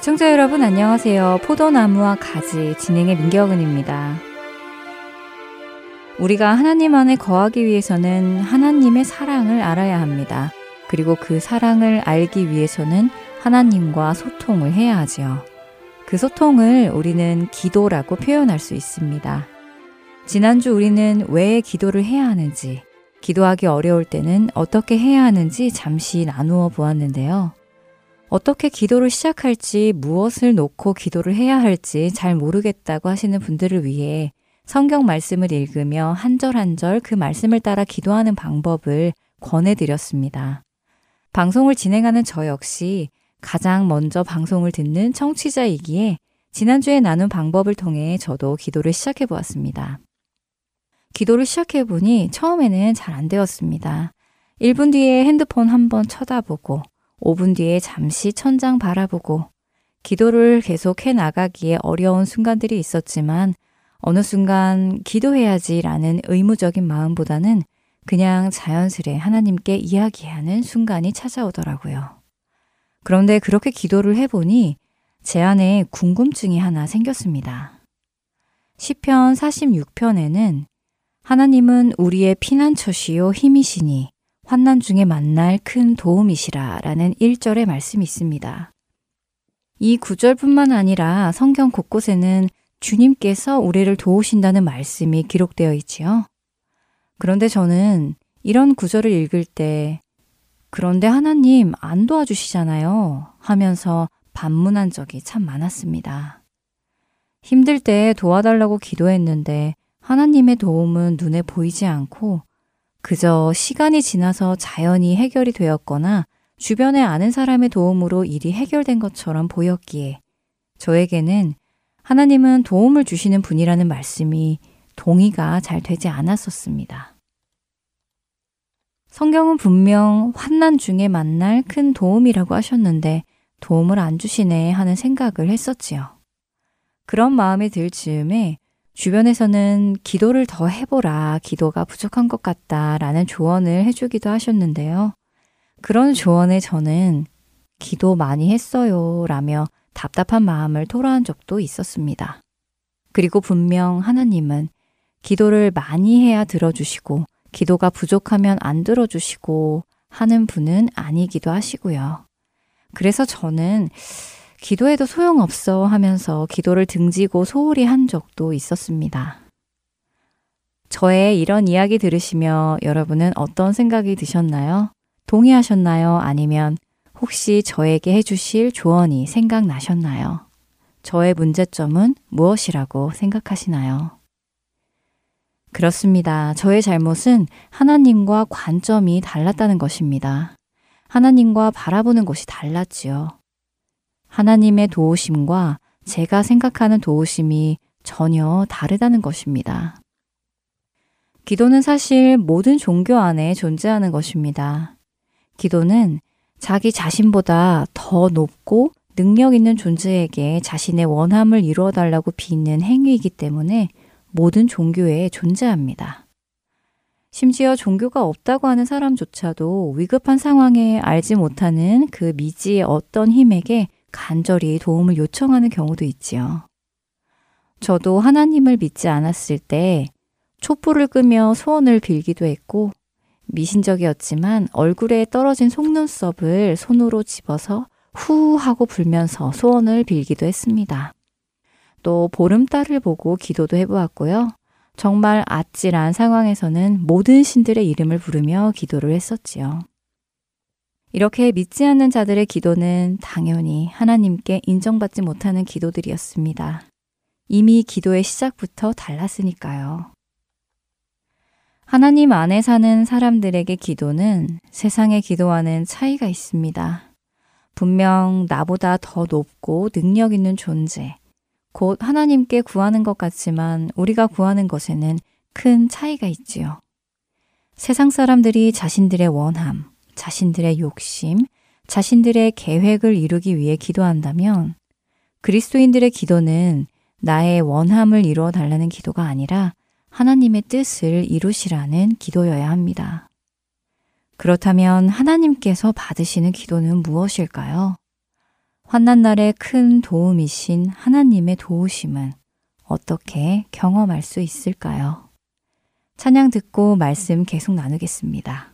애청자 여러분 안녕하세요. 포도나무와 가지 진행의 민경은입니다. 우리가 하나님 안에 거하기 위해서는 하나님의 사랑을 알아야 합니다. 그리고 그 사랑을 알기 위해서는 하나님과 소통을 해야 하지요. 그 소통을 우리는 기도라고 표현할 수 있습니다. 지난주 우리는 왜 기도를 해야 하는지, 기도하기 어려울 때는 어떻게 해야 하는지 잠시 나누어 보았는데요. 어떻게 기도를 시작할지 무엇을 놓고 기도를 해야 할지 잘 모르겠다고 하시는 분들을 위해 성경 말씀을 읽으며 한 절 한 절 그 말씀을 따라 기도하는 방법을 권해드렸습니다. 방송을 진행하는 저 역시 가장 먼저 방송을 듣는 청취자이기에 지난주에 나눈 방법을 통해 저도 기도를 시작해 보았습니다. 기도를 시작해 보니 처음에는 잘 안 되었습니다. 1분 뒤에 핸드폰 한번 쳐다보고 5분 뒤에 잠시 천장 바라보고 기도를 계속 해 나가기에 어려운 순간들이 있었지만 어느 순간 기도해야지라는 의무적인 마음보다는 그냥 자연스레 하나님께 이야기하는 순간이 찾아오더라고요. 그런데 그렇게 기도를 해보니 제 안에 궁금증이 하나 생겼습니다. 시편 46편에는 하나님은 우리의 피난처시요 힘이시니 환난 중에 만날 큰 도움이시라 라는 1절의 말씀이 있습니다. 이 구절뿐만 아니라 성경 곳곳에는 주님께서 우리를 도우신다는 말씀이 기록되어 있지요. 그런데 저는 이런 구절을 읽을 때 그런데 하나님 안 도와주시잖아요 하면서 반문한 적이 참 많았습니다. 힘들 때 도와달라고 기도했는데 하나님의 도움은 눈에 보이지 않고 그저 시간이 지나서 자연히 해결이 되었거나 주변에 아는 사람의 도움으로 일이 해결된 것처럼 보였기에 저에게는 하나님은 도움을 주시는 분이라는 말씀이 동의가 잘 되지 않았었습니다. 성경은 분명 환난 중에 만날 큰 도움이라고 하셨는데 도움을 안 주시네 하는 생각을 했었지요. 그런 마음이 들 즈음에 주변에서는 기도를 더 해보라, 기도가 부족한 것 같다 라는 조언을 해주기도 하셨는데요. 그런 조언에 저는 기도 많이 했어요 라며 답답한 마음을 토로한 적도 있었습니다. 그리고 분명 하나님은 기도를 많이 해야 들어주시고 기도가 부족하면 안 들어주시고 하는 분은 아니기도 하시고요. 그래서 저는 기도해도 소용없어 하면서 기도를 등지고 소홀히 한 적도 있었습니다. 저의 이런 이야기 들으시며 여러분은 어떤 생각이 드셨나요? 동의하셨나요? 아니면 혹시 저에게 해주실 조언이 생각나셨나요? 저의 문제점은 무엇이라고 생각하시나요? 그렇습니다. 저의 잘못은 하나님과 관점이 달랐다는 것입니다. 하나님과 바라보는 것이 달랐지요. 하나님의 도우심과 제가 생각하는 도우심이 전혀 다르다는 것입니다. 기도는 사실 모든 종교 안에 존재하는 것입니다. 기도는 자기 자신보다 더 높고 능력 있는 존재에게 자신의 원함을 이루어 달라고 빚는 행위이기 때문에 모든 종교에 존재합니다. 심지어 종교가 없다고 하는 사람조차도 위급한 상황에 알지 못하는 그 미지의 어떤 힘에게 간절히 도움을 요청하는 경우도 있지요. 저도 하나님을 믿지 않았을 때 촛불을 끄며 소원을 빌기도 했고 미신적이었지만 얼굴에 떨어진 속눈썹을 손으로 집어서 후 하고 불면서 소원을 빌기도 했습니다. 또 보름달을 보고 기도도 해보았고요. 정말 아찔한 상황에서는 모든 신들의 이름을 부르며 기도를 했었지요. 이렇게 믿지 않는 자들의 기도는 당연히 하나님께 인정받지 못하는 기도들이었습니다. 이미 기도의 시작부터 달랐으니까요. 하나님 안에 사는 사람들에게 기도는 세상의 기도와는 차이가 있습니다. 분명 나보다 더 높고 능력 있는 존재, 곧 하나님께 구하는 것 같지만 우리가 구하는 것에는 큰 차이가 있지요. 세상 사람들이 자신들의 원함, 자신들의 욕심, 자신들의 계획을 이루기 위해 기도한다면 그리스도인들의 기도는 나의 원함을 이루어 달라는 기도가 아니라 하나님의 뜻을 이루시라는 기도여야 합니다. 그렇다면 하나님께서 받으시는 기도는 무엇일까요? 환난 날에 큰 도움이신 하나님의 도우심은 어떻게 경험할 수 있을까요? 찬양 듣고 말씀 계속 나누겠습니다.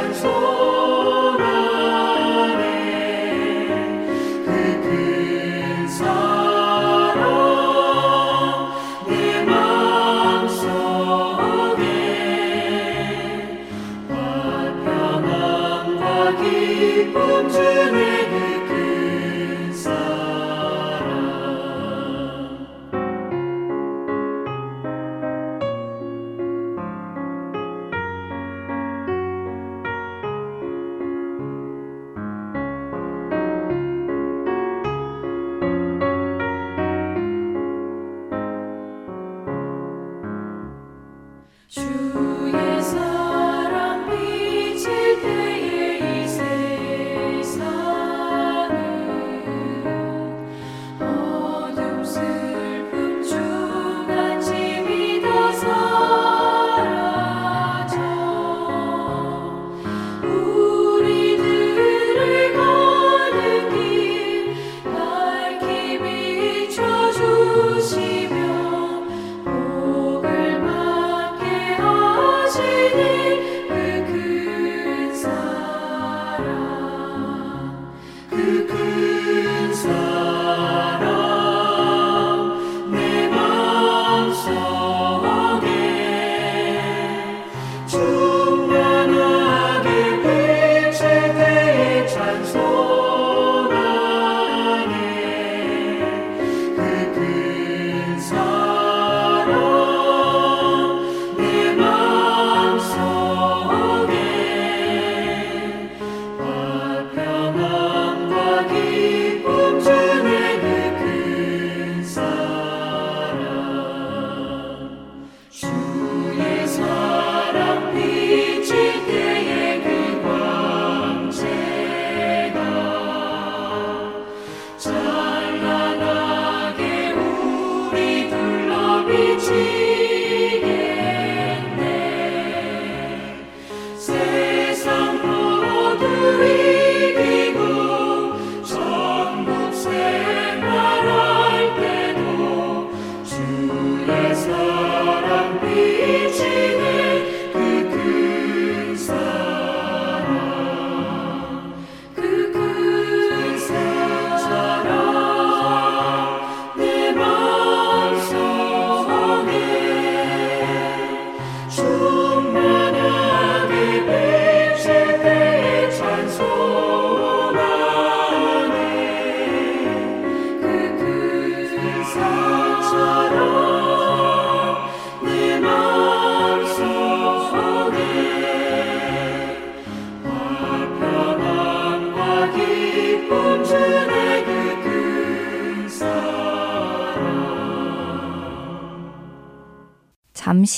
传说。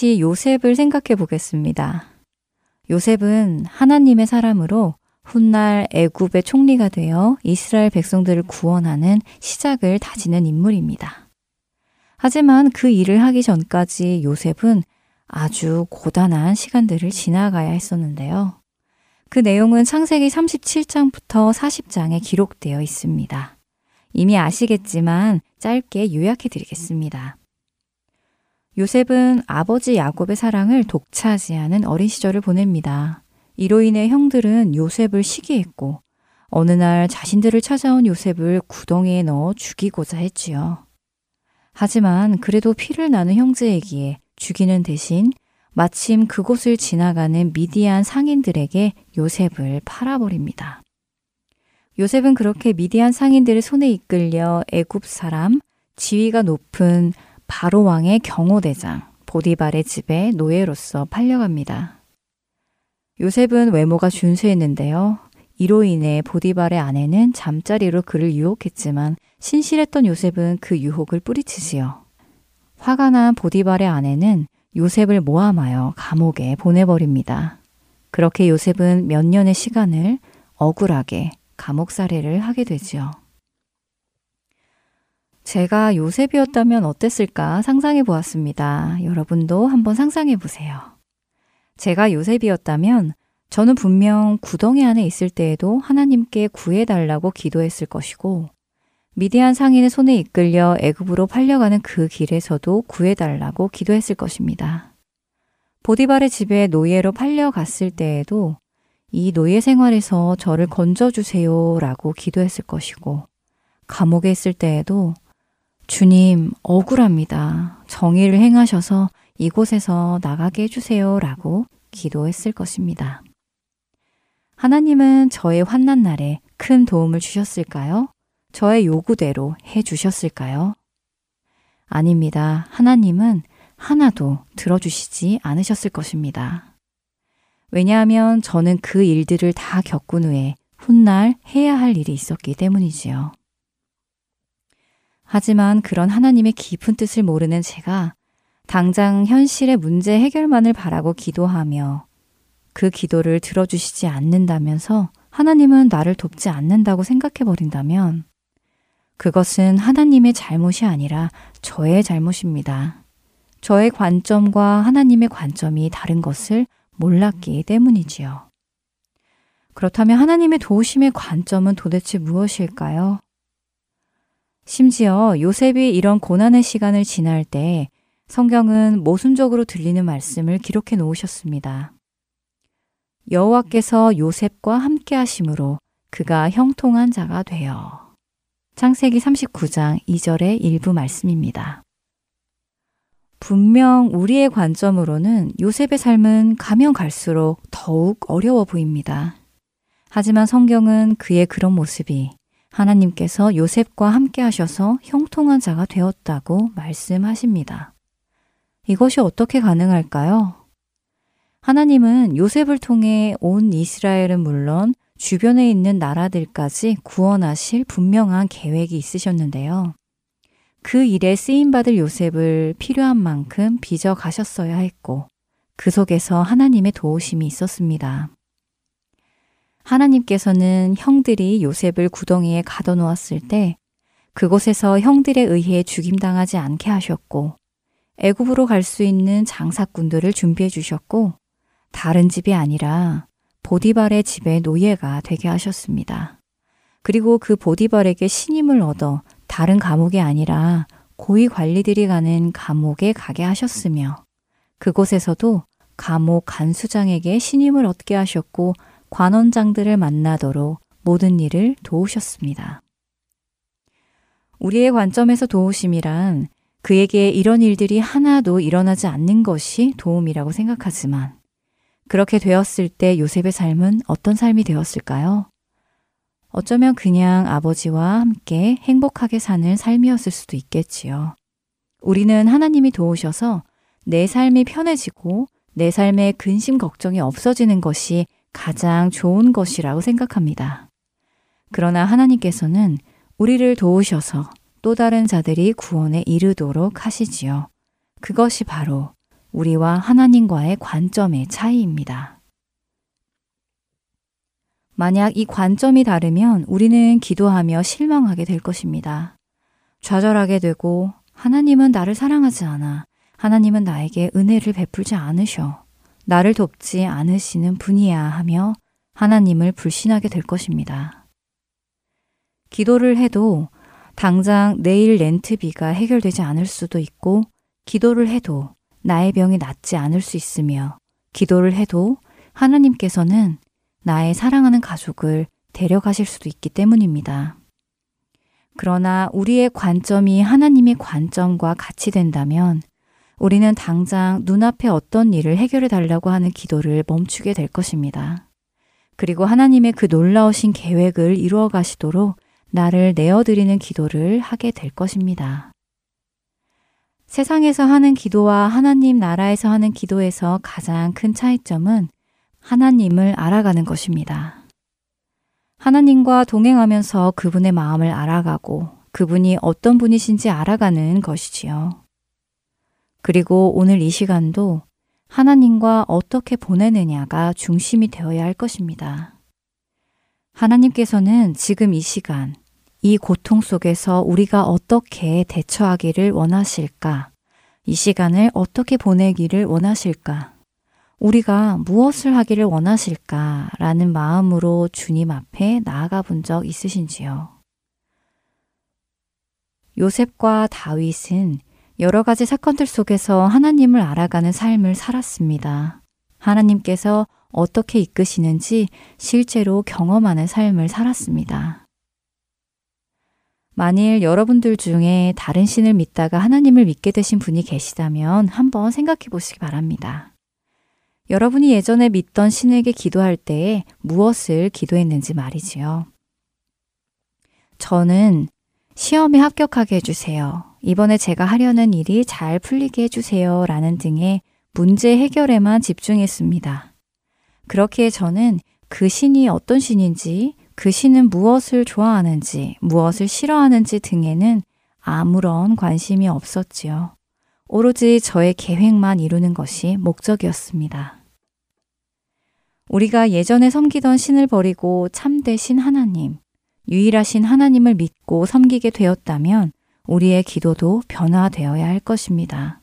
잠시 요셉을 생각해 보겠습니다. 요셉은 하나님의 사람으로 훗날 애굽의 총리가 되어 이스라엘 백성들을 구원하는 시작을 다지는 인물입니다. 하지만 그 일을 하기 전까지 요셉은 아주 고단한 시간들을 지나가야 했었는데요. 그 내용은 창세기 37장부터 40장에 기록되어 있습니다. 이미 아시겠지만 짧게 요약해 드리겠습니다. 요셉은 아버지 야곱의 사랑을 독차지하는 어린 시절을 보냅니다. 이로 인해 형들은 요셉을 시기했고 어느 날 자신들을 찾아온 요셉을 구덩이에 넣어 죽이고자 했지요. 하지만 그래도 피를 나는 형제이기에 죽이는 대신 마침 그곳을 지나가는 미디안 상인들에게 요셉을 팔아버립니다. 요셉은 그렇게 미디안 상인들의 손에 이끌려 애굽 사람, 지위가 높은 바로 왕의 경호대장 보디발의 집에 노예로서 팔려갑니다. 요셉은 외모가 준수했는데요. 이로 인해 보디발의 아내는 잠자리로 그를 유혹했지만 신실했던 요셉은 그 유혹을 뿌리치지요. 화가 난 보디발의 아내는 요셉을 모함하여 감옥에 보내버립니다. 그렇게 요셉은 몇 년의 시간을 억울하게 감옥 살해를 하게 되지요. 제가 요셉이었다면 어땠을까 상상해 보았습니다. 여러분도 한번 상상해 보세요. 제가 요셉이었다면 저는 분명 구덩이 안에 있을 때에도 하나님께 구해달라고 기도했을 것이고 미디안 상인의 손에 이끌려 애굽으로 팔려가는 그 길에서도 구해달라고 기도했을 것입니다. 보디발의 집에 노예로 팔려갔을 때에도 이 노예 생활에서 저를 건져주세요 라고 기도했을 것이고 감옥에 있을 때에도 주님, 억울합니다. 정의를 행하셔서 이곳에서 나가게 해주세요. 라고 기도했을 것입니다. 하나님은 저의 환난 날에 큰 도움을 주셨을까요? 저의 요구대로 해 주셨을까요? 아닙니다. 하나님은 하나도 들어주시지 않으셨을 것입니다. 왜냐하면 저는 그 일들을 다 겪은 후에 훗날 해야 할 일이 있었기 때문이지요. 하지만 그런 하나님의 깊은 뜻을 모르는 제가 당장 현실의 문제 해결만을 바라고 기도하며 그 기도를 들어주시지 않는다면서 하나님은 나를 돕지 않는다고 생각해 버린다면 그것은 하나님의 잘못이 아니라 저의 잘못입니다. 저의 관점과 하나님의 관점이 다른 것을 몰랐기 때문이지요. 그렇다면 하나님의 도우심의 관점은 도대체 무엇일까요? 심지어 요셉이 이런 고난의 시간을 지날 때 성경은 모순적으로 들리는 말씀을 기록해 놓으셨습니다. 여호와께서 요셉과 함께 하심으로 그가 형통한 자가 되어. 창세기 39장 2절의 일부 말씀입니다. 분명 우리의 관점으로는 요셉의 삶은 가면 갈수록 더욱 어려워 보입니다. 하지만 성경은 그의 그런 모습이 하나님께서 요셉과 함께 하셔서 형통한 자가 되었다고 말씀하십니다. 이것이 어떻게 가능할까요? 하나님은 요셉을 통해 온 이스라엘은 물론 주변에 있는 나라들까지 구원하실 분명한 계획이 있으셨는데요. 그 일에 쓰임받을 요셉을 필요한 만큼 빚어 가셨어야 했고, 그 속에서 하나님의 도우심이 있었습니다. 하나님께서는 형들이 요셉을 구덩이에 가둬놓았을 때 그곳에서 형들에 의해 죽임당하지 않게 하셨고 애굽으로 갈 수 있는 장사꾼들을 준비해 주셨고 다른 집이 아니라 보디발의 집의 노예가 되게 하셨습니다. 그리고 그 보디발에게 신임을 얻어 다른 감옥이 아니라 고위 관리들이 가는 감옥에 가게 하셨으며 그곳에서도 감옥 간수장에게 신임을 얻게 하셨고 관원장들을 만나도록 모든 일을 도우셨습니다. 우리의 관점에서 도우심이란 그에게 이런 일들이 하나도 일어나지 않는 것이 도움이라고 생각하지만 그렇게 되었을 때 요셉의 삶은 어떤 삶이 되었을까요? 어쩌면 그냥 아버지와 함께 행복하게 사는 삶이었을 수도 있겠지요. 우리는 하나님이 도우셔서 내 삶이 편해지고 내 삶에 근심 걱정이 없어지는 것이 가장 좋은 것이라고 생각합니다. 그러나 하나님께서는 우리를 도우셔서 또 다른 자들이 구원에 이르도록 하시지요. 그것이 바로 우리와 하나님과의 관점의 차이입니다. 만약 이 관점이 다르면 우리는 기도하며 실망하게 될 것입니다. 좌절하게 되고 하나님은 나를 사랑하지 않아. 하나님은 나에게 은혜를 베풀지 않으셔. 나를 돕지 않으시는 분이야 하며 하나님을 불신하게 될 것입니다. 기도를 해도 당장 내일 렌트비가 해결되지 않을 수도 있고, 기도를 해도 나의 병이 낫지 않을 수 있으며, 기도를 해도 하나님께서는 나의 사랑하는 가족을 데려가실 수도 있기 때문입니다. 그러나 우리의 관점이 하나님의 관점과 같이 된다면 우리는 당장 눈앞에 어떤 일을 해결해 달라고 하는 기도를 멈추게 될 것입니다. 그리고 하나님의 그 놀라우신 계획을 이루어 가시도록 나를 내어드리는 기도를 하게 될 것입니다. 세상에서 하는 기도와 하나님 나라에서 하는 기도에서 가장 큰 차이점은 하나님을 알아가는 것입니다. 하나님과 동행하면서 그분의 마음을 알아가고 그분이 어떤 분이신지 알아가는 것이지요. 그리고 오늘 이 시간도 하나님과 어떻게 보내느냐가 중심이 되어야 할 것입니다. 하나님께서는 지금 이 시간, 이 고통 속에서 우리가 어떻게 대처하기를 원하실까? 이 시간을 어떻게 보내기를 원하실까? 우리가 무엇을 하기를 원하실까? 라는 마음으로 주님 앞에 나아가 본 적 있으신지요? 요셉과 다윗은 여러 가지 사건들 속에서 하나님을 알아가는 삶을 살았습니다. 하나님께서 어떻게 이끄시는지 실제로 경험하는 삶을 살았습니다. 만일 여러분들 중에 다른 신을 믿다가 하나님을 믿게 되신 분이 계시다면 한번 생각해 보시기 바랍니다. 여러분이 예전에 믿던 신에게 기도할 때에 무엇을 기도했는지 말이지요. 저는 시험에 합격하게 해주세요. 이번에 제가 하려는 일이 잘 풀리게 해주세요. 라는 등의 문제 해결에만 집중했습니다. 그렇기에 저는 그 신이 어떤 신인지, 그 신은 무엇을 좋아하는지, 무엇을 싫어하는지 등에는 아무런 관심이 없었지요. 오로지 저의 계획만 이루는 것이 목적이었습니다. 우리가 예전에 섬기던 신을 버리고 참되신 하나님, 유일하신 하나님을 믿고 섬기게 되었다면 우리의 기도도 변화되어야 할 것입니다.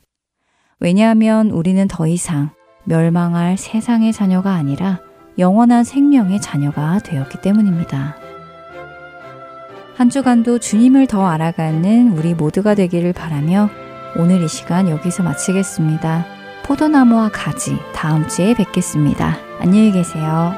왜냐하면 우리는 더 이상 멸망할 세상의 자녀가 아니라 영원한 생명의 자녀가 되었기 때문입니다. 한 주간도 주님을 더 알아가는 우리 모두가 되기를 바라며 오늘 이 시간 여기서 마치겠습니다. 포도나무와 가지 다음 주에 뵙겠습니다. 안녕히 계세요.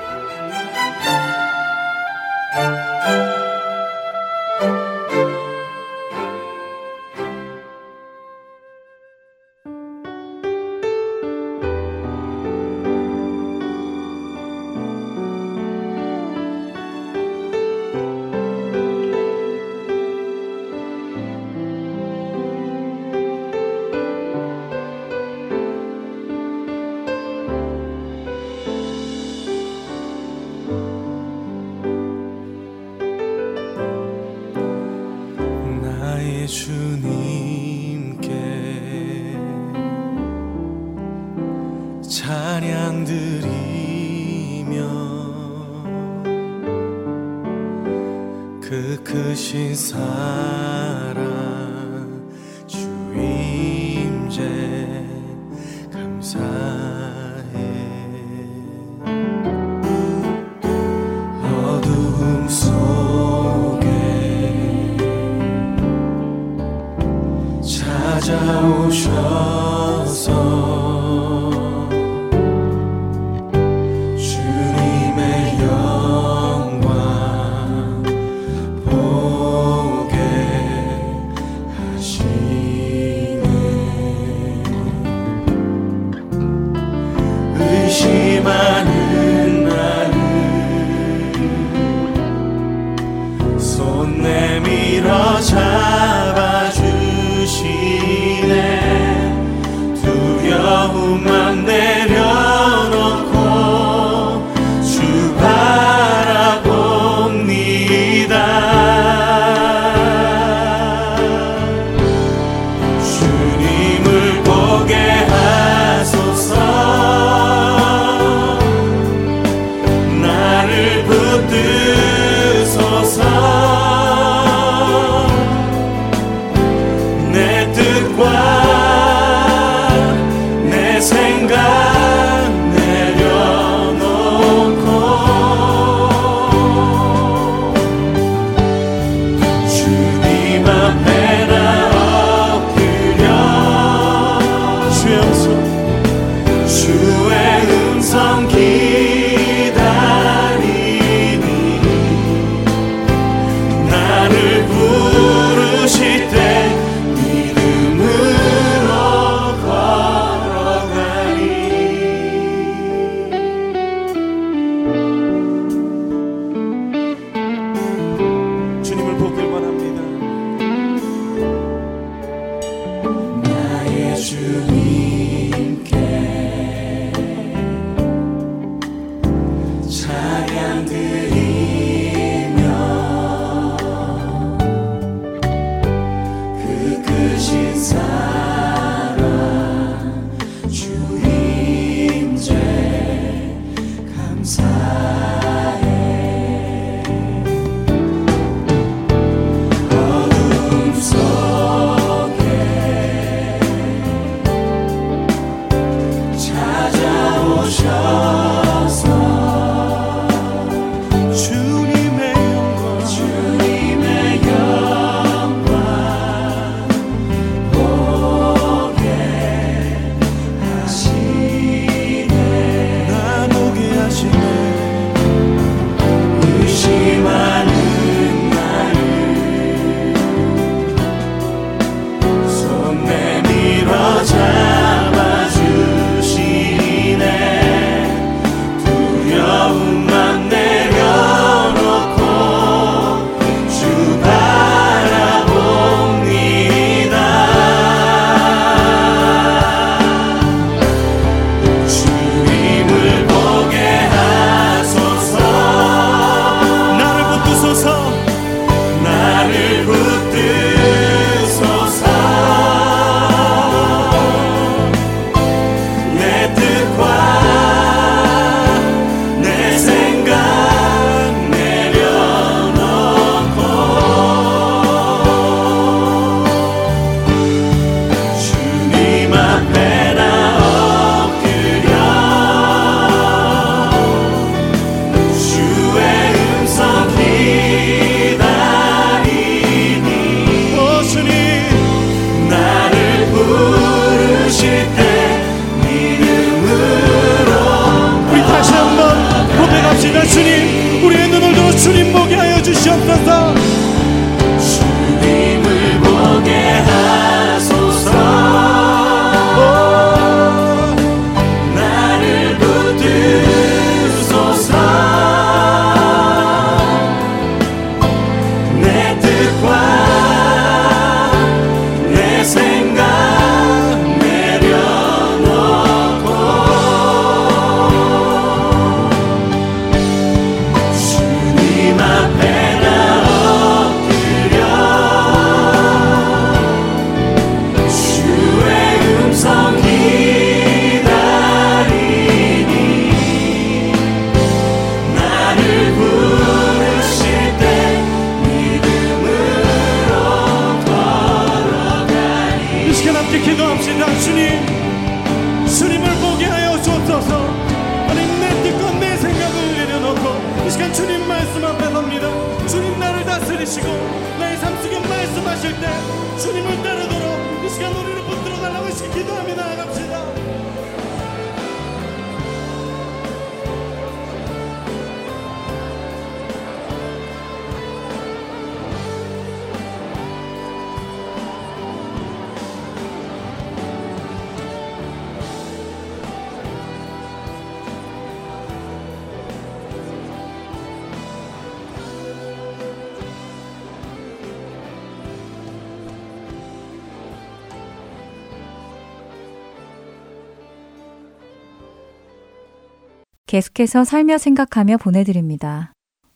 선택해서 살며 생각하며 보내드립니다.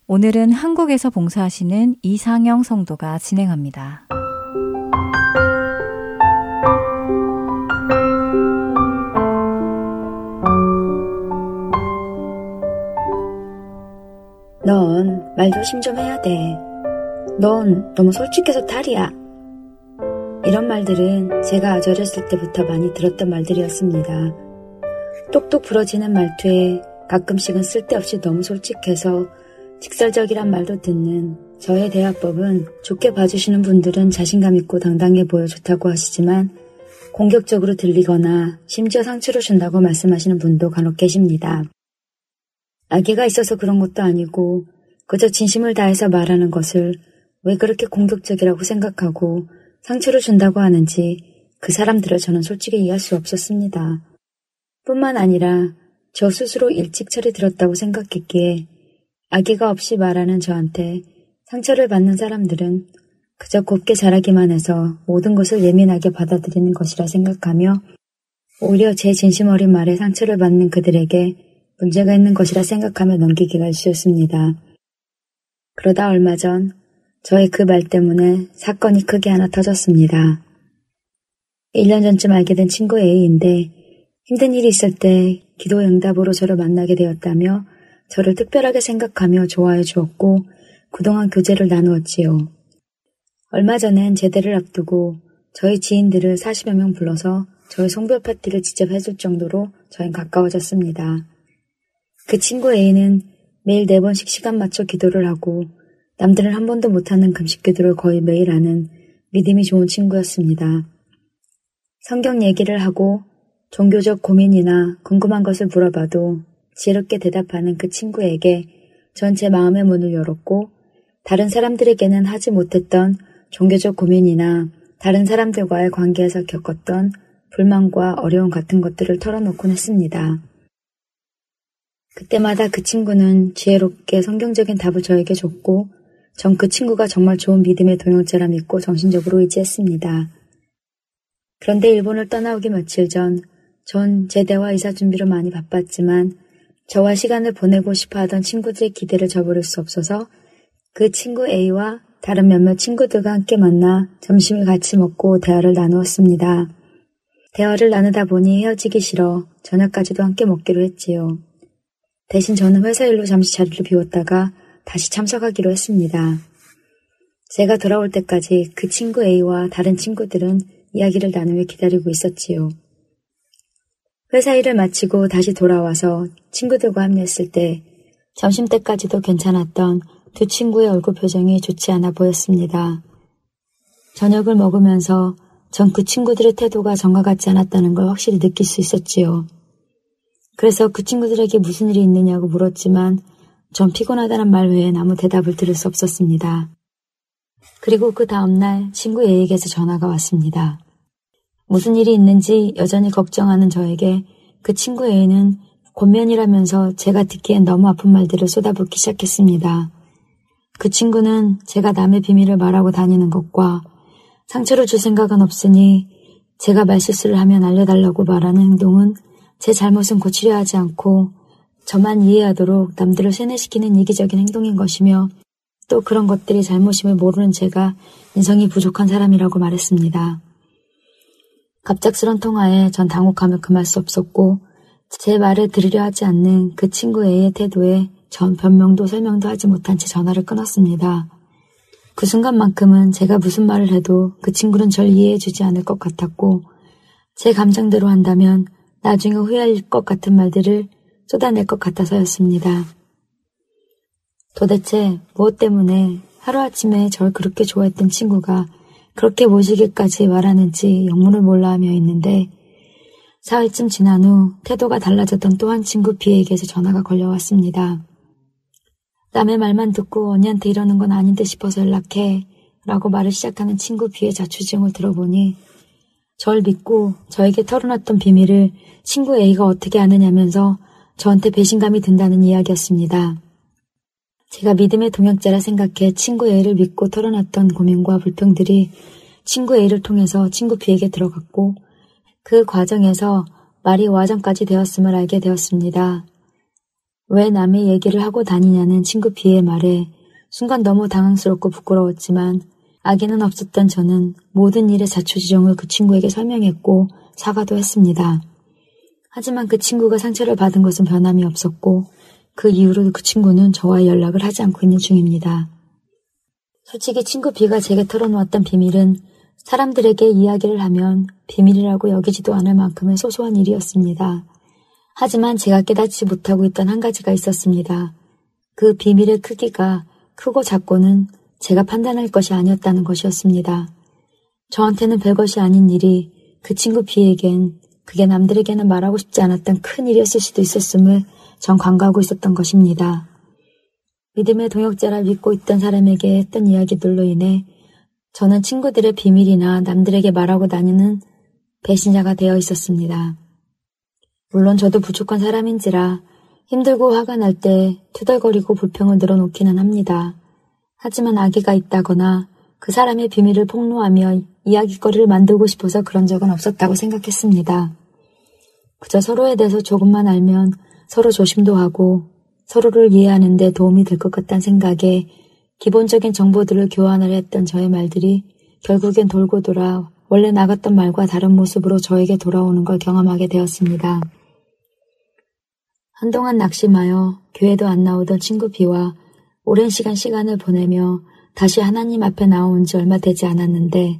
오늘은 한국에서 봉사하시는 이상영 성도가 진행합니다. 넌 말조심 좀 해야 돼. 넌 너무 솔직해서 탈이야. 이런 말들은 제가 아주 어렸을 때부터 많이 들었던 말들이었습니다. 똑똑 부러지는 말투에 가끔씩은 쓸데없이 너무 솔직해서 직설적이란 말도 듣는 저의 대화법은 좋게 봐주시는 분들은 자신감 있고 당당해 보여 좋다고 하시지만 공격적으로 들리거나 심지어 상처를 준다고 말씀하시는 분도 간혹 계십니다. 아기가 있어서 그런 것도 아니고 그저 진심을 다해서 말하는 것을 왜 그렇게 공격적이라고 생각하고 상처를 준다고 하는지 그 사람들을 저는 솔직히 이해할 수 없었습니다. 뿐만 아니라 저 스스로 일찍 철이 들었다고 생각했기에 아기가 없이 말하는 저한테 상처를 받는 사람들은 그저 곱게 자라기만 해서 모든 것을 예민하게 받아들이는 것이라 생각하며 오히려 제 진심 어린 말에 상처를 받는 그들에게 문제가 있는 것이라 생각하며 넘기기가 쉬웠습니다. 그러다 얼마 전 저의 그 말 때문에 사건이 크게 하나 터졌습니다. 1년 전쯤 알게 된 친구 A인데 힘든 일이 있을 때 기도 응답으로 저를 만나게 되었다며 저를 특별하게 생각하며 좋아해 주었고 그동안 교제를 나누었지요. 얼마 전엔 제대를 앞두고 저희 지인들을 40여 명 불러서 저희 송별 파티를 직접 해줄 정도로 저희 가까워졌습니다. 그 친구 A는 매일 네 번씩 시간 맞춰 기도를 하고 남들은 한 번도 못하는 금식 기도를 거의 매일 하는 믿음이 좋은 친구였습니다. 성경 얘기를 하고 종교적 고민이나 궁금한 것을 물어봐도 지혜롭게 대답하는 그 친구에게 전 제 마음의 문을 열었고 다른 사람들에게는 하지 못했던 종교적 고민이나 다른 사람들과의 관계에서 겪었던 불만과 어려움 같은 것들을 털어놓곤 했습니다. 그때마다 그 친구는 지혜롭게 성경적인 답을 저에게 줬고 전 그 친구가 정말 좋은 믿음의 동역자라 믿고 정신적으로 의지했습니다. 그런데 일본을 떠나오기 며칠 전, 전 제대와 이사 준비로 많이 바빴지만 저와 시간을 보내고 싶어 하던 친구들의 기대를 저버릴 수 없어서 그 친구 A와 다른 몇몇 친구들과 함께 만나 점심을 같이 먹고 대화를 나누었습니다. 대화를 나누다 보니 헤어지기 싫어 저녁까지도 함께 먹기로 했지요. 대신 저는 회사 일로 잠시 자리를 비웠다가 다시 참석하기로 했습니다. 제가 돌아올 때까지 그 친구 A와 다른 친구들은 이야기를 나누며 기다리고 있었지요. 회사 일을 마치고 다시 돌아와서 친구들과 합류했을 때 점심 때까지도 괜찮았던 두 친구의 얼굴 표정이 좋지 않아 보였습니다. 저녁을 먹으면서 전 그 친구들의 태도가 정과 같지 않았다는 걸 확실히 느낄 수 있었지요. 그래서 그 친구들에게 무슨 일이 있느냐고 물었지만 전 피곤하다는 말 외엔 아무 대답을 들을 수 없었습니다. 그리고 그 다음날 친구 A에게서 전화가 왔습니다. 무슨 일이 있는지 여전히 걱정하는 저에게 그 친구 A는 권면이라면서 제가 듣기엔 너무 아픈 말들을 쏟아붓기 시작했습니다. 그 친구는 제가 남의 비밀을 말하고 다니는 것과 상처를 줄 생각은 없으니 제가 말실수를 하면 알려달라고 말하는 행동은 제 잘못은 고치려 하지 않고 저만 이해하도록 남들을 세뇌시키는 이기적인 행동인 것이며 또 그런 것들이 잘못임을 모르는 제가 인성이 부족한 사람이라고 말했습니다. 갑작스런 통화에 전 당혹하며 금할 수 없었고 제 말을 들으려 하지 않는 그 친구 A의 태도에 전 변명도 설명도 하지 못한 채 전화를 끊었습니다. 그 순간만큼은 제가 무슨 말을 해도 그 친구는 절 이해해주지 않을 것 같았고 제 감정대로 한다면 나중에 후회할 것 같은 말들을 쏟아낼 것 같아서였습니다. 도대체 무엇 때문에 하루아침에 절 그렇게 좋아했던 친구가 그렇게 모시기까지 말하는지 영문을 몰라 하며 있는데 사흘쯤 지난 후 태도가 달라졌던 또 한 친구 B에게서 전화가 걸려왔습니다. 남의 말만 듣고 언니한테 이러는 건 아닌데 싶어서 연락해 라고 말을 시작하는 친구 B의 자초지종을 들어보니 절 믿고 저에게 털어놨던 비밀을 친구 A가 어떻게 아느냐면서 저한테 배신감이 든다는 이야기였습니다. 제가 믿음의 동역자라 생각해 친구 A를 믿고 털어놨던 고민과 불평들이 친구 A를 통해서 친구 B에게 들어갔고 그 과정에서 말이 와전까지 되었음을 알게 되었습니다. 왜 남의 얘기를 하고 다니냐는 친구 B의 말에 순간 너무 당황스럽고 부끄러웠지만 악의는 없었던 저는 모든 일의 자초지종을 그 친구에게 설명했고 사과도 했습니다. 하지만 그 친구가 상처를 받은 것은 변함이 없었고 그 이후로 그 친구는 저와 연락을 하지 않고 있는 중입니다. 솔직히 친구 B가 제게 털어놓았던 비밀은 사람들에게 이야기를 하면 비밀이라고 여기지도 않을 만큼의 소소한 일이었습니다. 하지만 제가 깨닫지 못하고 있던 한 가지가 있었습니다. 그 비밀의 크기가 크고 작고는 제가 판단할 것이 아니었다는 것이었습니다. 저한테는 별것이 아닌 일이 그 친구 B에겐 그게 남들에게는 말하고 싶지 않았던 큰 일이었을 수도 있었음을 전 간과하고 있었던 것입니다. 믿음의 동역자라 믿고 있던 사람에게 했던 이야기들로 인해 저는 친구들의 비밀이나 남들에게 말하고 다니는 배신자가 되어 있었습니다. 물론 저도 부족한 사람인지라 힘들고 화가 날 때 투덜거리고 불평을 늘어놓기는 합니다. 하지만 아기가 있다거나 그 사람의 비밀을 폭로하며 이야기거리를 만들고 싶어서 그런 적은 없었다고 생각했습니다. 그저 서로에 대해서 조금만 알면 서로 조심도 하고 서로를 이해하는 데 도움이 될 것 같다는 생각에 기본적인 정보들을 교환을 했던 저의 말들이 결국엔 돌고 돌아 원래 나갔던 말과 다른 모습으로 저에게 돌아오는 걸 경험하게 되었습니다. 한동안 낙심하여 교회도 안 나오던 친구 비와 오랜 시간 시간을 보내며 다시 하나님 앞에 나온 지 얼마 되지 않았는데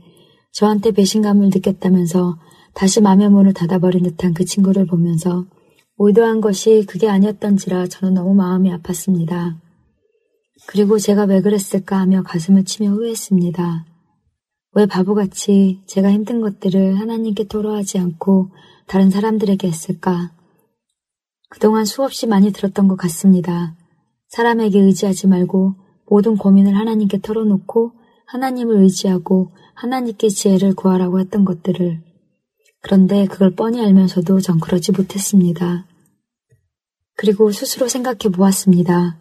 저한테 배신감을 느꼈다면서 다시 마음의 문을 닫아버린 듯한 그 친구를 보면서 의도한 것이 그게 아니었던지라 저는 너무 마음이 아팠습니다. 그리고 제가 왜 그랬을까 하며 가슴을 치며 후회했습니다. 왜 바보같이 제가 힘든 것들을 하나님께 토로하지 않고 다른 사람들에게 했을까? 그동안 수없이 많이 들었던 것 같습니다. 사람에게 의지하지 말고 모든 고민을 하나님께 털어놓고 하나님을 의지하고 하나님께 지혜를 구하라고 했던 것들을 그런데 그걸 뻔히 알면서도 전 그러지 못했습니다. 그리고 스스로 생각해 보았습니다.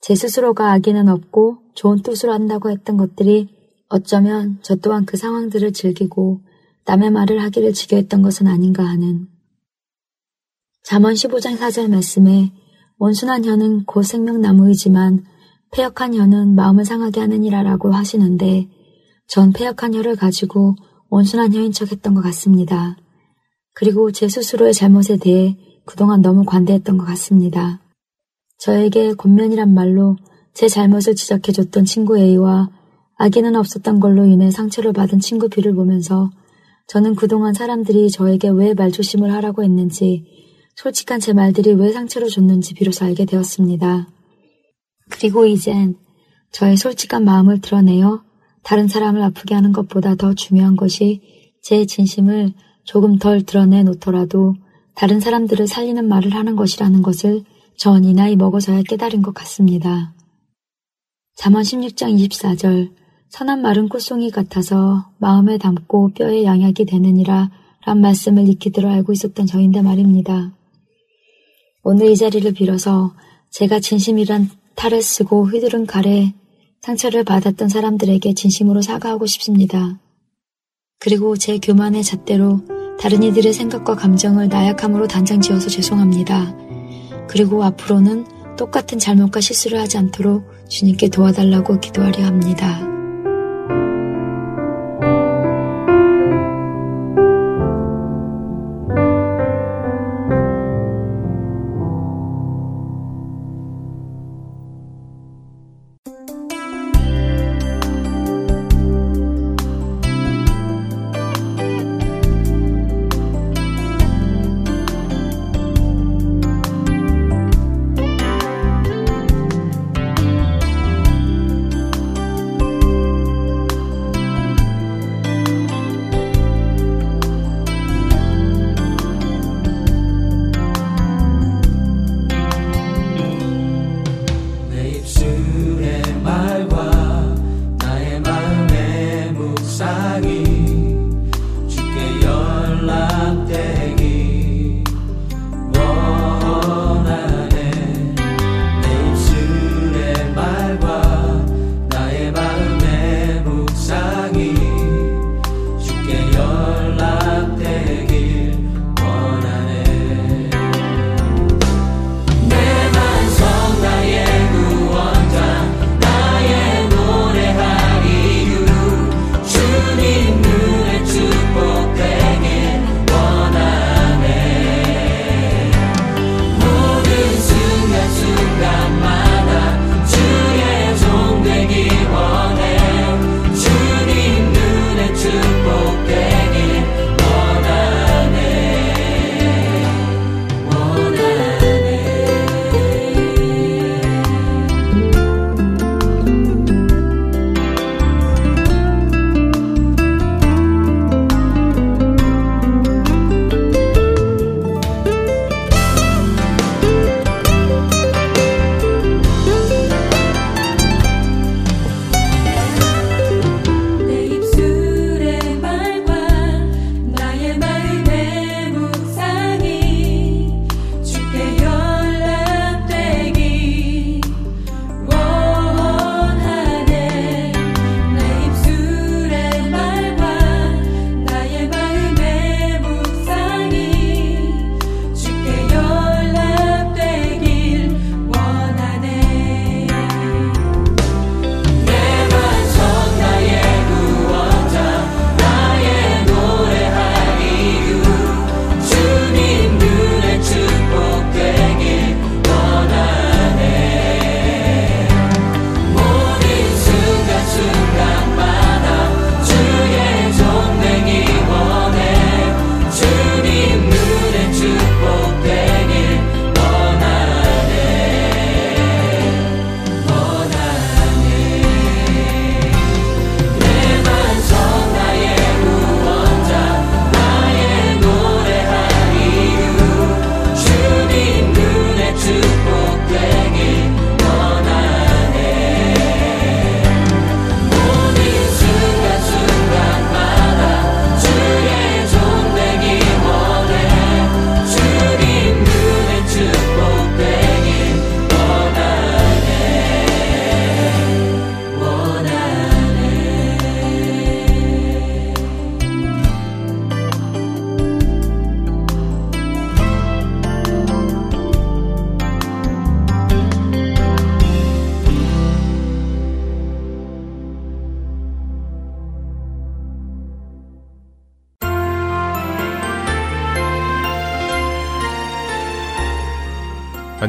제 스스로가 악의는 없고 좋은 뜻으로 한다고 했던 것들이 어쩌면 저 또한 그 상황들을 즐기고 남의 말을 하기를 지겨했던 것은 아닌가 하는 잠언 15장 4절 말씀에 원순한 혀는 곧 생명나무이지만 폐역한 혀는 마음을 상하게 하느니라라고 하시는데 전 폐역한 혀를 가지고 온순한 혀인 척 했던 것 같습니다. 그리고 제 스스로의 잘못에 대해 그동안 너무 관대했던 것 같습니다. 저에게 곤면이란 말로 제 잘못을 지적해줬던 친구 A와 악의는 없었던 걸로 인해 상처를 받은 친구 B를 보면서 저는 그동안 사람들이 저에게 왜 말조심을 하라고 했는지 솔직한 제 말들이 왜 상처를 줬는지 비로소 알게 되었습니다. 그리고 이젠 저의 솔직한 마음을 드러내어 다른 사람을 아프게 하는 것보다 더 중요한 것이 제 진심을 조금 덜 드러내 놓더라도 다른 사람들을 살리는 말을 하는 것이라는 것을 전 이 나이 먹어서야 깨달은 것 같습니다. 잠언 16장 24절 선한 말은 꽃송이 같아서 마음에 담고 뼈에 양약이 되느니라 란 말씀을 익히 들어 알고 있었던 저인데 말입니다. 오늘 이 자리를 빌어서 제가 진심이란 탈을 쓰고 휘두른 칼에 상처를 받았던 사람들에게 진심으로 사과하고 싶습니다. 그리고 제 교만의 잣대로 다른 이들의 생각과 감정을 나약함으로 단장 지어서 죄송합니다. 그리고 앞으로는 똑같은 잘못과 실수를 하지 않도록 주님께 도와달라고 기도하려 합니다.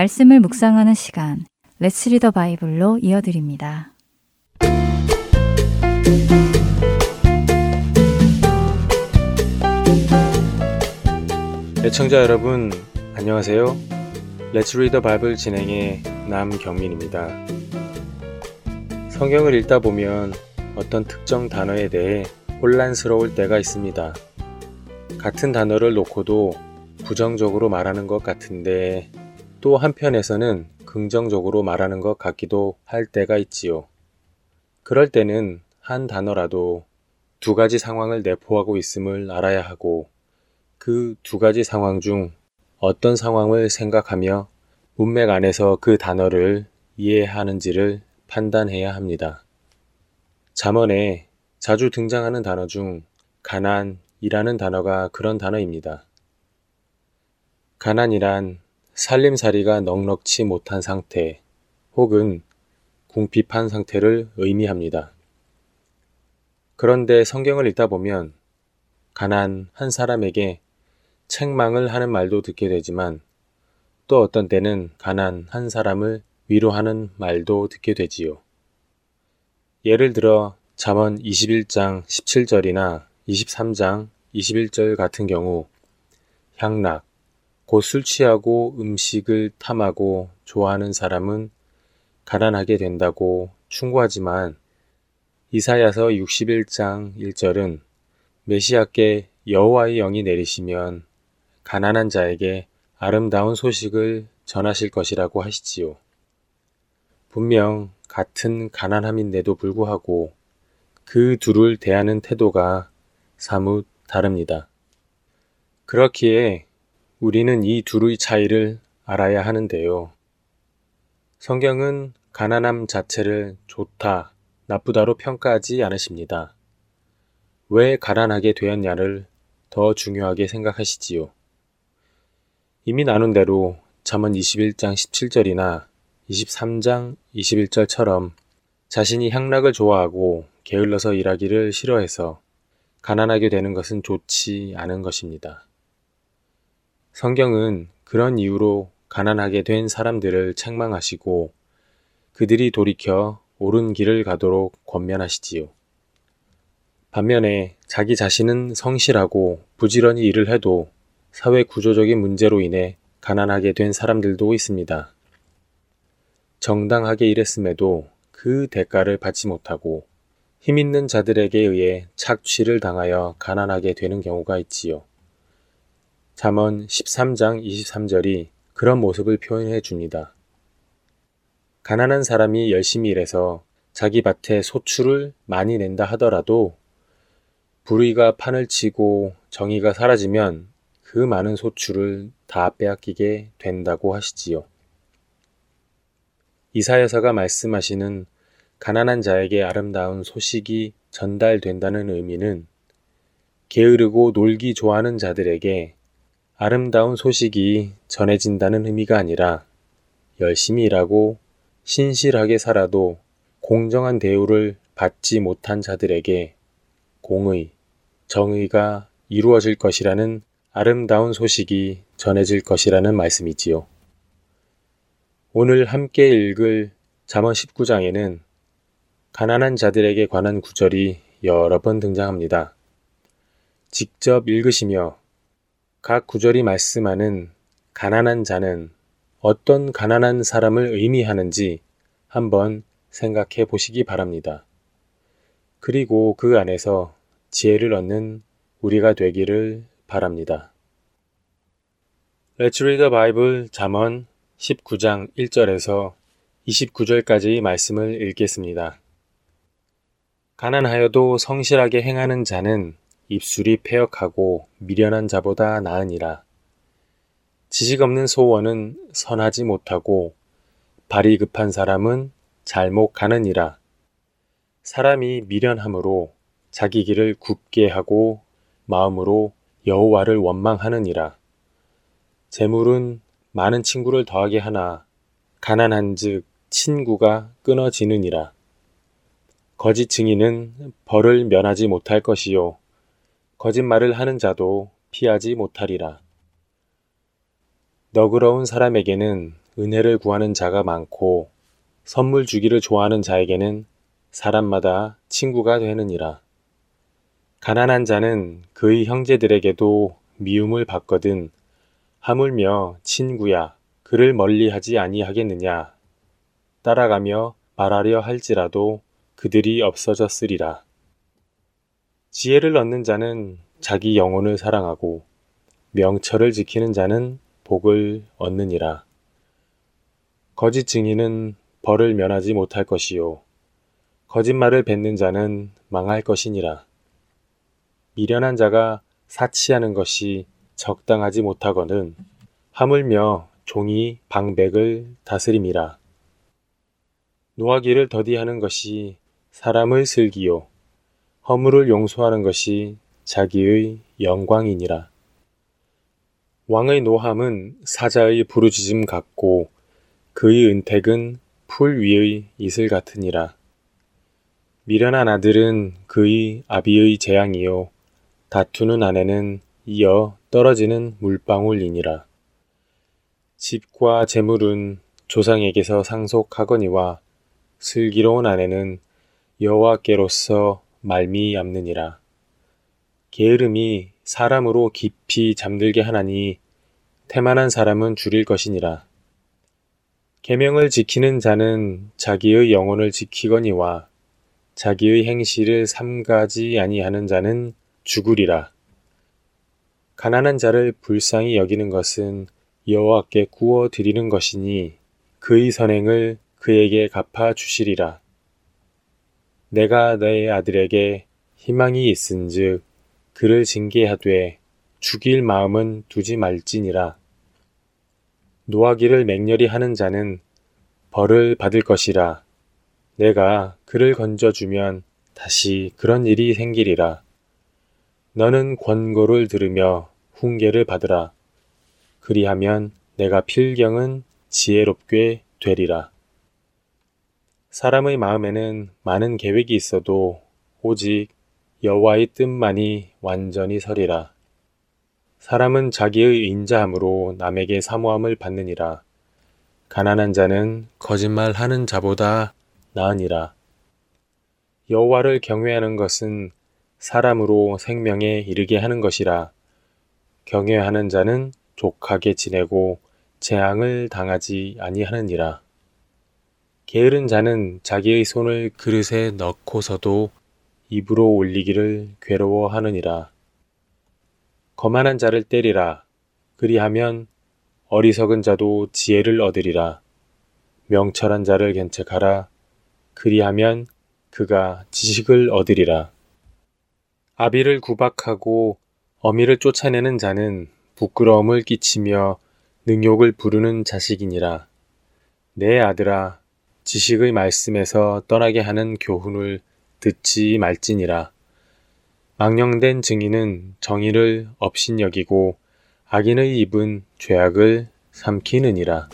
말씀을 묵상하는 시간, Let's Read the Bible로 이어드립니다. 애청자 여러분, 안녕하세요. Let's Read the Bible 진행의 남경민입니다. 성경을 읽다 보면 어떤 특정 단어에 대해 혼란스러울 때가 있습니다. 같은 단어를 놓고도 부정적으로 말하는 것 같은데 또 한편에서는 긍정적으로 말하는 것 같기도 할 때가 있지요. 그럴 때는 한 단어라도 두 가지 상황을 내포하고 있음을 알아야 하고 그 두 가지 상황 중 어떤 상황을 생각하며 문맥 안에서 그 단어를 이해하는지를 판단해야 합니다. 잠언에 자주 등장하는 단어 중 가난이라는 단어가 그런 단어입니다. 가난이란 살림살이가 넉넉치 못한 상태 혹은 궁핍한 상태를 의미합니다. 그런데 성경을 읽다 보면 가난 한 사람에게 책망을 하는 말도 듣게 되지만 또 어떤 때는 가난 한 사람을 위로하는 말도 듣게 되지요. 예를 들어 잠언 21장 17절이나 23장 21절 같은 경우 향락, 곧 술 취하고 음식을 탐하고 좋아하는 사람은 가난하게 된다고 충고하지만 이사야서 61장 1절은 메시아께 여호와의 영이 내리시면 가난한 자에게 아름다운 소식을 전하실 것이라고 하시지요. 분명 같은 가난함인데도 불구하고 그 둘을 대하는 태도가 사뭇 다릅니다. 그렇기에 우리는 이 둘의 차이를 알아야 하는데요. 성경은 가난함 자체를 좋다, 나쁘다로 평가하지 않으십니다. 왜 가난하게 되었냐를 더 중요하게 생각하시지요. 이미 나눈 대로 잠언 21장 17절이나 23장 21절처럼 자신이 향락을 좋아하고 게을러서 일하기를 싫어해서 가난하게 되는 것은 좋지 않은 것입니다. 성경은 그런 이유로 가난하게 된 사람들을 책망하시고 그들이 돌이켜 옳은 길을 가도록 권면하시지요. 반면에 자기 자신은 성실하고 부지런히 일을 해도 사회 구조적인 문제로 인해 가난하게 된 사람들도 있습니다. 정당하게 일했음에도 그 대가를 받지 못하고 힘 있는 자들에게 의해 착취를 당하여 가난하게 되는 경우가 있지요. 잠언 13장 23절이 그런 모습을 표현해 줍니다. 가난한 사람이 열심히 일해서 자기 밭에 소출을 많이 낸다 하더라도 불의가 판을 치고 정의가 사라지면 그 많은 소출을 다 빼앗기게 된다고 하시지요. 이사야서가 말씀하시는 가난한 자에게 아름다운 소식이 전달된다는 의미는 게으르고 놀기 좋아하는 자들에게 아름다운 소식이 전해진다는 의미가 아니라 열심히 일하고 신실하게 살아도 공정한 대우를 받지 못한 자들에게 공의, 정의가 이루어질 것이라는 아름다운 소식이 전해질 것이라는 말씀이지요. 오늘 함께 읽을 잠언 19장에는 가난한 자들에게 관한 구절이 여러 번 등장합니다. 직접 읽으시며 각 구절이 말씀하는 가난한 자는 어떤 가난한 사람을 의미하는지 한번 생각해 보시기 바랍니다. 그리고 그 안에서 지혜를 얻는 우리가 되기를 바랍니다. Let's read the Bible 잠언 19장 1절에서 29절까지의 말씀을 읽겠습니다. 가난하여도 성실하게 행하는 자는 입술이 폐역하고 미련한 자보다 나으니라. 지식 없는 소원은 선하지 못하고 발이 급한 사람은 잘못 가느니라. 사람이 미련함으로 자기 길을 굽게 하고 마음으로 여호와를 원망하느니라. 재물은 많은 친구를 더하게 하나 가난한즉 친구가 끊어지느니라. 거짓 증인은 벌을 면하지 못할 것이요 거짓말을 하는 자도 피하지 못하리라. 너그러운 사람에게는 은혜를 구하는 자가 많고 선물 주기를 좋아하는 자에게는 사람마다 친구가 되느니라. 가난한 자는 그의 형제들에게도 미움을 받거든 하물며 친구야 그를 멀리하지 아니하겠느냐 따라가며 말하려 할지라도 그들이 없어졌으리라. 지혜를 얻는 자는 자기 영혼을 사랑하고 명철을 지키는 자는 복을 얻느니라. 거짓 증인은 벌을 면하지 못할 것이요. 거짓말을 뱉는 자는 망할 것이니라. 미련한 자가 사치하는 것이 적당하지 못하거든 하물며 종이 방백을 다스림이라. 노하기를 더디하는 것이 사람의 슬기요. 허물을 용서하는 것이 자기의 영광이니라. 왕의 노함은 사자의 부르짖음 같고 그의 은택은 풀 위의 이슬 같으니라. 미련한 아들은 그의 아비의 재앙이요 다투는 아내는 이어 떨어지는 물방울이니라. 집과 재물은 조상에게서 상속하거니와 슬기로운 아내는 여호와께로서 말미암느니라. 게으름이 사람으로 깊이 잠들게 하나니 태만한 사람은 줄일 것이니라. 계명을 지키는 자는 자기의 영혼을 지키거니와 자기의 행실을 삼가지 아니하는 자는 죽으리라. 가난한 자를 불쌍히 여기는 것은 여호와께 구워 드리는 것이니 그의 선행을 그에게 갚아 주시리라. 내가 내 아들에게 희망이 있은즉 그를 징계하되 죽일 마음은 두지 말지니라. 노하기를 맹렬히 하는 자는 벌을 받을 것이라. 내가 그를 건져주면 다시 그런 일이 생기리라. 너는 권고를 들으며 훈계를 받으라. 그리하면 내가 필경은 지혜롭게 되리라. 사람의 마음에는 많은 계획이 있어도 오직 여호와의 뜻만이 완전히 서리라. 사람은 자기의 인자함으로 남에게 사모함을 받느니라. 가난한 자는 거짓말하는 자보다 나으니라. 여호와를 경외하는 것은 사람으로 생명에 이르게 하는 것이라. 경외하는 자는 족하게 지내고 재앙을 당하지 아니하느니라. 게으른 자는 자기의 손을 그릇에 넣고서도 입으로 올리기를 괴로워하느니라. 거만한 자를 때리라. 그리하면 어리석은 자도 지혜를 얻으리라. 명철한 자를 견책하라. 그리하면 그가 지식을 얻으리라. 아비를 구박하고 어미를 쫓아내는 자는 부끄러움을 끼치며 능욕을 부르는 자식이니라. 내 아들아, 지식의 말씀에서 떠나게 하는 교훈을 듣지 말지니라. 망령된 증인은 정의를 업신여기고 악인의 입은 죄악을 삼키느니라.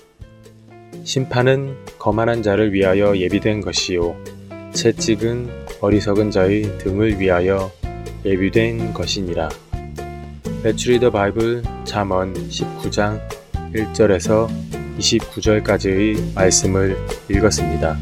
심판은 거만한 자를 위하여 예비된 것이요 채찍은 어리석은 자의 등을 위하여 예비된 것이니라. The Bible 잠언 19장 1절에서 29절까지의 말씀을 읽었습니다.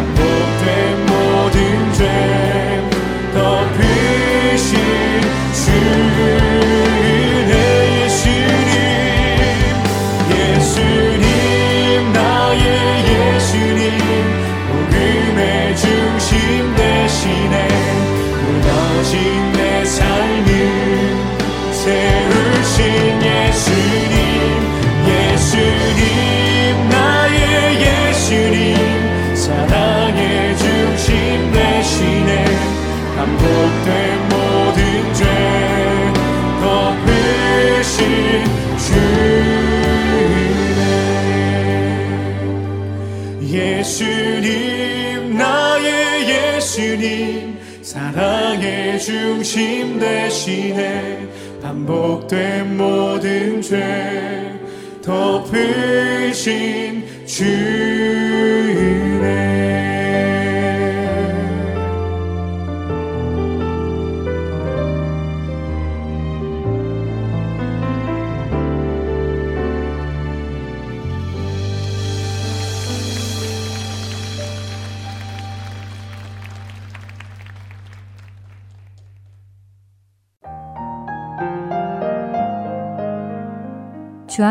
a poder 주